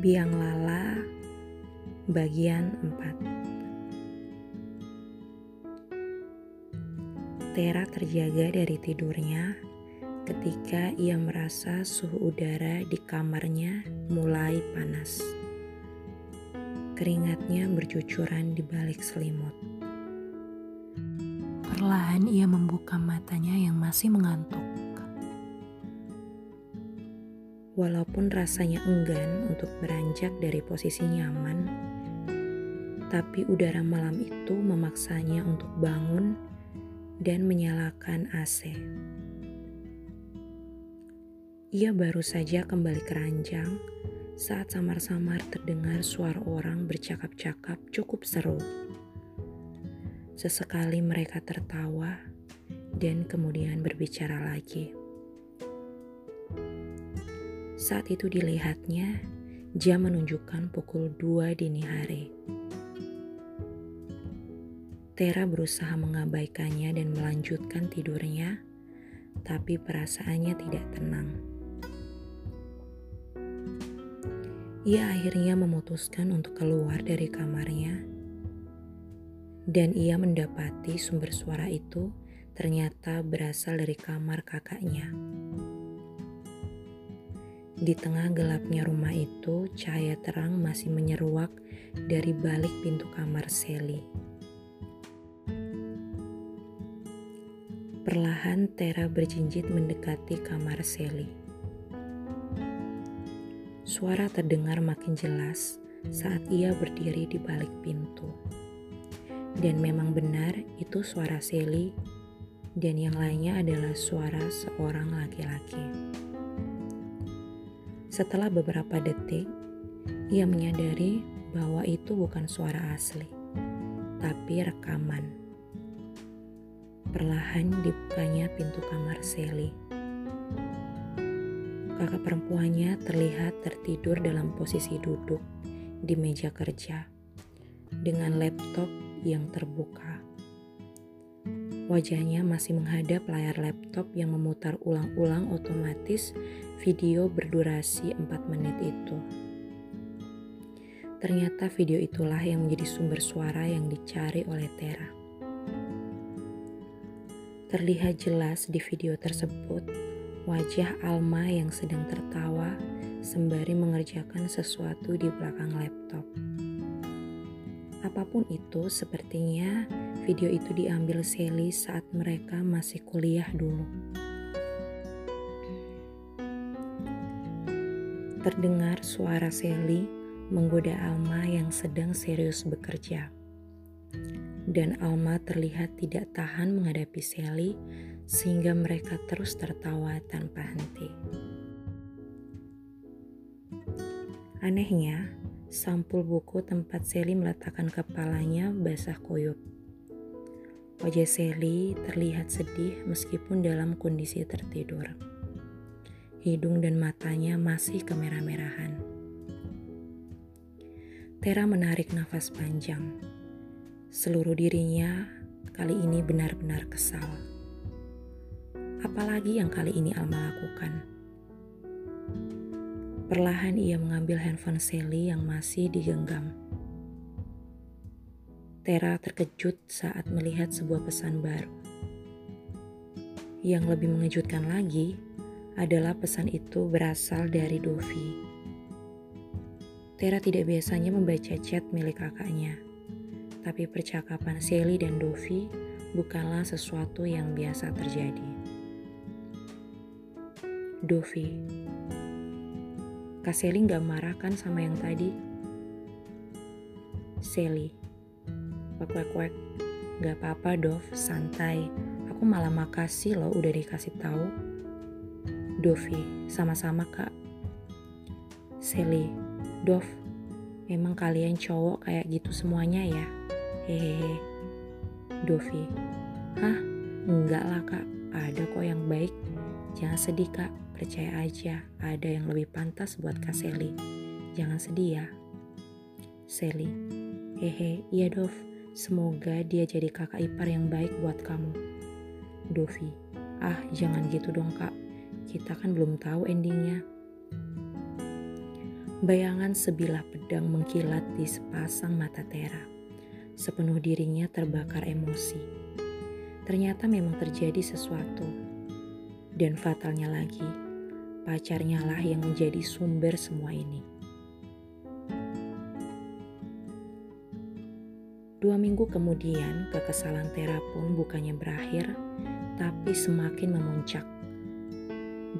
Biang Lala bagian 4 Tera terjaga dari tidurnya ketika ia merasa suhu udara di kamarnya mulai panas. Keringatnya bercucuran di balik selimut. Perlahan ia membuka matanya yang masih mengantuk. Walaupun rasanya enggan untuk beranjak dari posisi nyaman, tapi udara malam itu memaksanya untuk bangun dan menyalakan AC. Ia baru saja kembali ke ranjang saat samar-samar terdengar suara orang bercakap-cakap cukup seru. Sesekali mereka tertawa dan kemudian berbicara lagi. Saat itu dilihatnya, jam menunjukkan pukul 2 dini hari. Tera berusaha mengabaikannya dan melanjutkan tidurnya, tapi perasaannya tidak tenang. Ia akhirnya memutuskan untuk keluar dari kamarnya, dan ia mendapati sumber suara itu ternyata berasal dari kamar kakaknya. Di tengah gelapnya rumah itu, cahaya terang masih menyeruak dari balik pintu kamar Sally. Perlahan Tera berjinjit mendekati kamar Sally. Suara terdengar makin jelas saat ia berdiri di balik pintu. Dan memang benar itu suara Sally dan yang lainnya adalah suara seorang laki-laki. Setelah beberapa detik, ia menyadari bahwa itu bukan suara asli, tapi rekaman. Perlahan dibukanya pintu kamar Sally. Kakak perempuannya terlihat tertidur dalam posisi duduk di meja kerja dengan laptop yang terbuka. Wajahnya masih menghadap layar laptop yang memutar ulang-ulang otomatis video berdurasi 4 menit itu. Ternyata video itulah yang menjadi sumber suara yang dicari oleh Tera. Terlihat jelas di video tersebut wajah Alma yang sedang tertawa sembari mengerjakan sesuatu di belakang laptop. Apa pun itu, sepertinya video itu diambil Sally saat mereka masih kuliah dulu. Terdengar suara Sally menggoda Alma yang sedang serius bekerja. Dan Alma terlihat tidak tahan menghadapi Sally sehingga mereka terus tertawa tanpa henti. Anehnya, Sampul buku tempat Sally meletakkan kepalanya basah koyok. Wajah Sally terlihat sedih meskipun dalam kondisi tertidur. Hidung dan matanya masih kemerah-merahan. Tera menarik nafas panjang. Seluruh dirinya kali ini benar-benar kesal. Apalagi yang kali ini Alma lakukan? Perlahan ia mengambil handphone Sally yang masih digenggam. Tera terkejut saat melihat sebuah pesan baru. Yang lebih mengejutkan lagi adalah pesan itu berasal dari Dovi. Tera tidak biasanya membaca chat milik kakaknya, tapi percakapan Sally dan Dovi bukanlah sesuatu yang biasa terjadi. Dovi, Kak Sally gak marah kan sama yang tadi? Sally, wek wek wek, gak apa-apa Dov, santai. Aku malah makasih loh udah dikasih tahu. Dovi, sama-sama kak. Sally, Dov, emang kalian cowok kayak gitu semuanya ya? Hehehe. Dovi, hah? Enggak lah kak, ada kok yang baik. Jangan sedih kak, Percaya aja, ada yang lebih pantas buat Kak Sally. Jangan sedih ya. Sally, hehe, iya Dov. Semoga dia jadi kakak ipar yang baik buat kamu. Dovi, ah jangan gitu dong kak. Kita kan belum tahu endingnya. Bayangan sebilah pedang mengkilat di sepasang mata Tera. Sepenuh dirinya terbakar emosi. Ternyata memang terjadi sesuatu. Dan fatalnya lagi, pacarnya lah yang menjadi sumber semua ini. Dua minggu kemudian, kekesalan Tera pun bukannya berakhir, tapi semakin memuncak.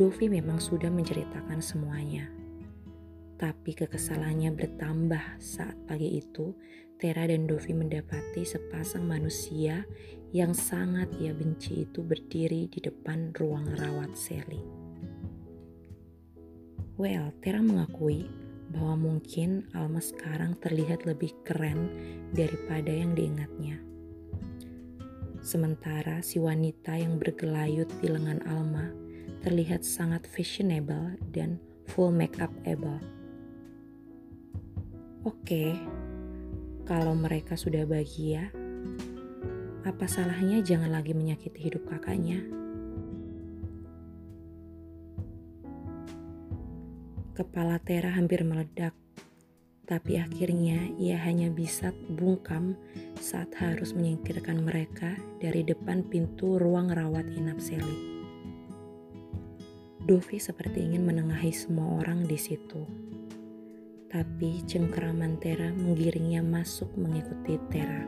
Dovi memang sudah menceritakan semuanya. Tapi kekesalannya bertambah saat pagi itu Tera dan Dovi mendapati sepasang manusia yang sangat ia benci itu berdiri di depan ruang rawat Sally. Well, Tera mengakui bahwa mungkin Alma sekarang terlihat lebih keren daripada yang diingatnya. Sementara si wanita yang bergelayut di lengan Alma terlihat sangat fashionable dan full makeup able. Oke, kalau mereka sudah bahagia, apa salahnya jangan lagi menyakiti hidup kakaknya? Kepala Tera hampir meledak, tapi akhirnya ia hanya bisa bungkam saat harus menyingkirkan mereka dari depan pintu ruang rawat inap Sally. Dovi seperti ingin menengahi semua orang di situ. Tapi cengkeraman Tera menggiringnya masuk mengikuti Tera.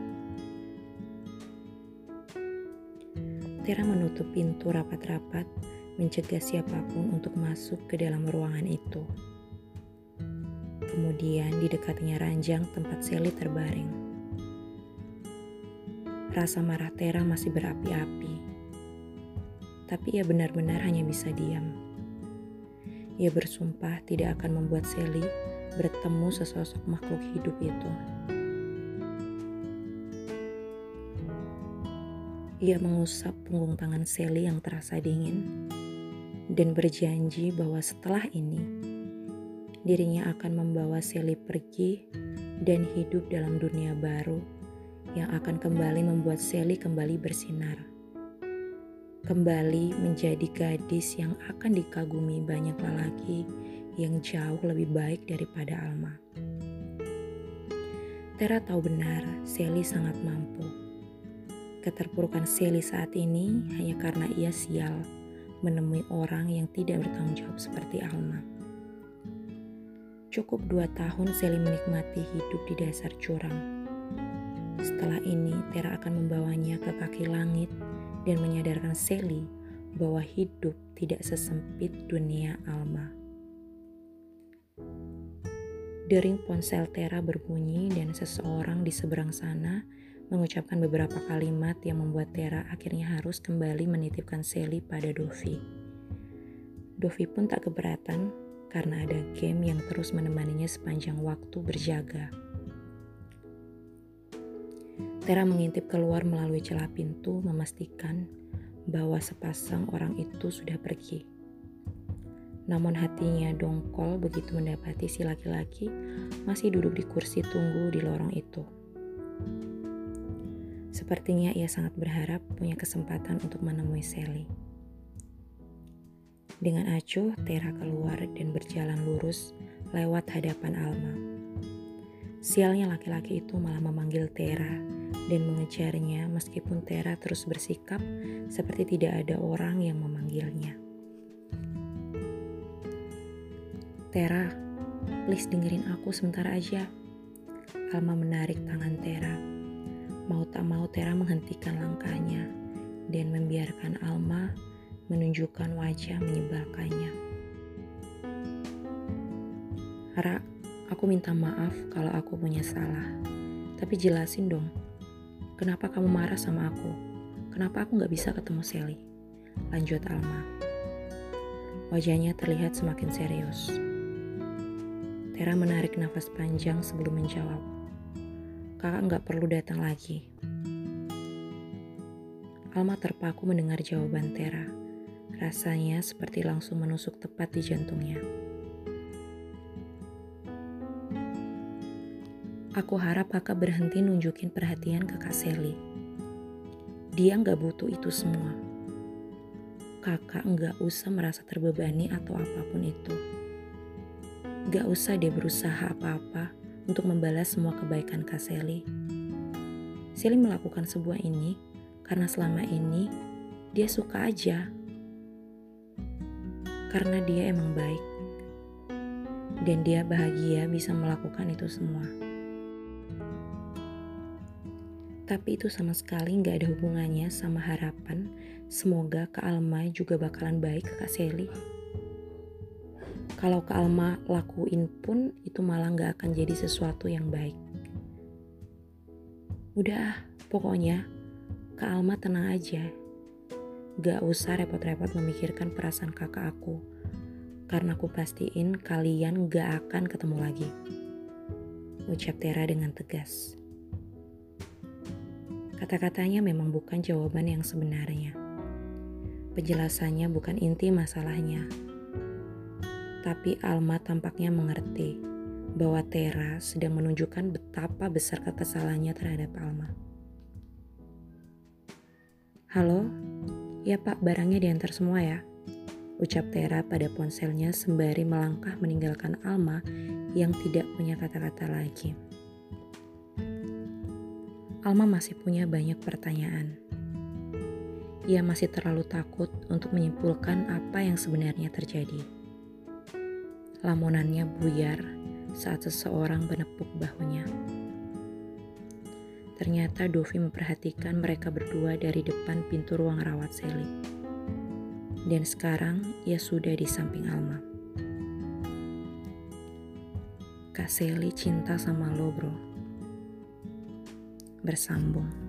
Tera menutup pintu rapat-rapat mencegah siapa pun untuk masuk ke dalam ruangan itu. Kemudian di dekatnya ranjang tempat Sally terbaring. Rasa marah Tera masih berapi-api. Tapi ia benar-benar hanya bisa diam. Ia bersumpah tidak akan membuat Sally bertemu sesosok makhluk hidup itu. Ia mengusap punggung tangan Sally yang terasa dingin dan berjanji bahwa setelah ini dirinya akan membawa Sally pergi dan hidup dalam dunia baru yang akan kembali membuat Sally kembali bersinar. Kembali menjadi gadis yang akan dikagumi banyak lelaki yang jauh lebih baik daripada Alma. Tera tahu benar Sally sangat mampu. Keterpurukan Sally saat ini hanya karena ia sial menemui orang yang tidak bertanggung jawab seperti Alma. Cukup dua tahun Sally menikmati hidup di dasar jurang. Setelah ini, Tera akan membawanya ke kaki langit dan menyadarkan Sally bahwa hidup tidak sesempit dunia Alma. Dering ponsel Tera berbunyi dan seseorang di seberang sana mengucapkan beberapa kalimat yang membuat Tera akhirnya harus kembali menitipkan Sally pada Dovi. Dovi pun tak keberatan karena ada game yang terus menemaninya sepanjang waktu berjaga. Tera mengintip keluar melalui celah pintu memastikan bahwa sepasang orang itu sudah pergi. Namun hatinya dongkol begitu mendapati si laki-laki masih duduk di kursi tunggu di lorong itu. Sepertinya ia sangat berharap punya kesempatan untuk menemui Sally. Dengan acuh, Tera keluar dan berjalan lurus lewat hadapan Alma. Sialnya laki-laki itu malah memanggil Tera dan mengejarnya meskipun Tera terus bersikap seperti tidak ada orang yang memanggilnya. Tera, please dengerin aku sebentar aja. Alma menarik tangan Tera Mau tak mau Tera menghentikan langkahnya dan membiarkan Alma menunjukkan wajah menyebalkannya. Ra, aku minta maaf kalau aku punya salah. Tapi jelasin dong, kenapa kamu marah sama aku? Kenapa aku gak bisa ketemu Sally? Lanjut Alma. Wajahnya terlihat semakin serius. Tera menarik nafas panjang sebelum menjawab kakak nggak perlu datang lagi. Alma terpaku mendengar jawaban Tera. Rasanya seperti langsung menusuk tepat di jantungnya. Aku harap kakak berhenti nunjukin perhatian ke Kak Sally. Dia nggak butuh itu semua. Kakak nggak usah merasa terbebani atau apa pun itu. Gak usah deh berusaha apa-apa untuk membalas semua kebaikan Kak Sally. Sally melakukan sebuah ini karena selama ini dia suka aja. Karena dia emang baik. Dan dia bahagia bisa melakukan itu semua. Tapi itu sama sekali nggak ada hubungannya sama harapan semoga Kak Alma juga bakalan baik ke Kak Sally kalau Kak Alma lakuin pun itu malah gak akan jadi sesuatu yang baik. Udah, pokoknya Kak Alma tenang aja. Gak usah repot-repot memikirkan perasaan kakak aku. Karena aku pastiin kalian gak akan ketemu lagi. Ucap Tera dengan tegas. Kata-katanya memang bukan jawaban yang sebenarnya. Penjelasannya bukan inti masalahnya tapi Alma tampaknya mengerti bahwa Tera sedang menunjukkan betapa besar kekesalannya terhadap Alma. Halo, ya pak barangnya diantar semua ya. Ucap Tera pada ponselnya sembari melangkah meninggalkan Alma yang tidak punya kata-kata lagi. Alma masih punya banyak pertanyaan. Ia masih terlalu takut untuk menyimpulkan apa yang sebenarnya terjadi. Lamunannya buyar saat seseorang menepuk bahunya. Ternyata Dovi memperhatikan mereka berdua dari depan pintu ruang rawat Sally. Dan sekarang ia sudah di samping Alma. Kak Sally cinta sama lo bro. Bersambung.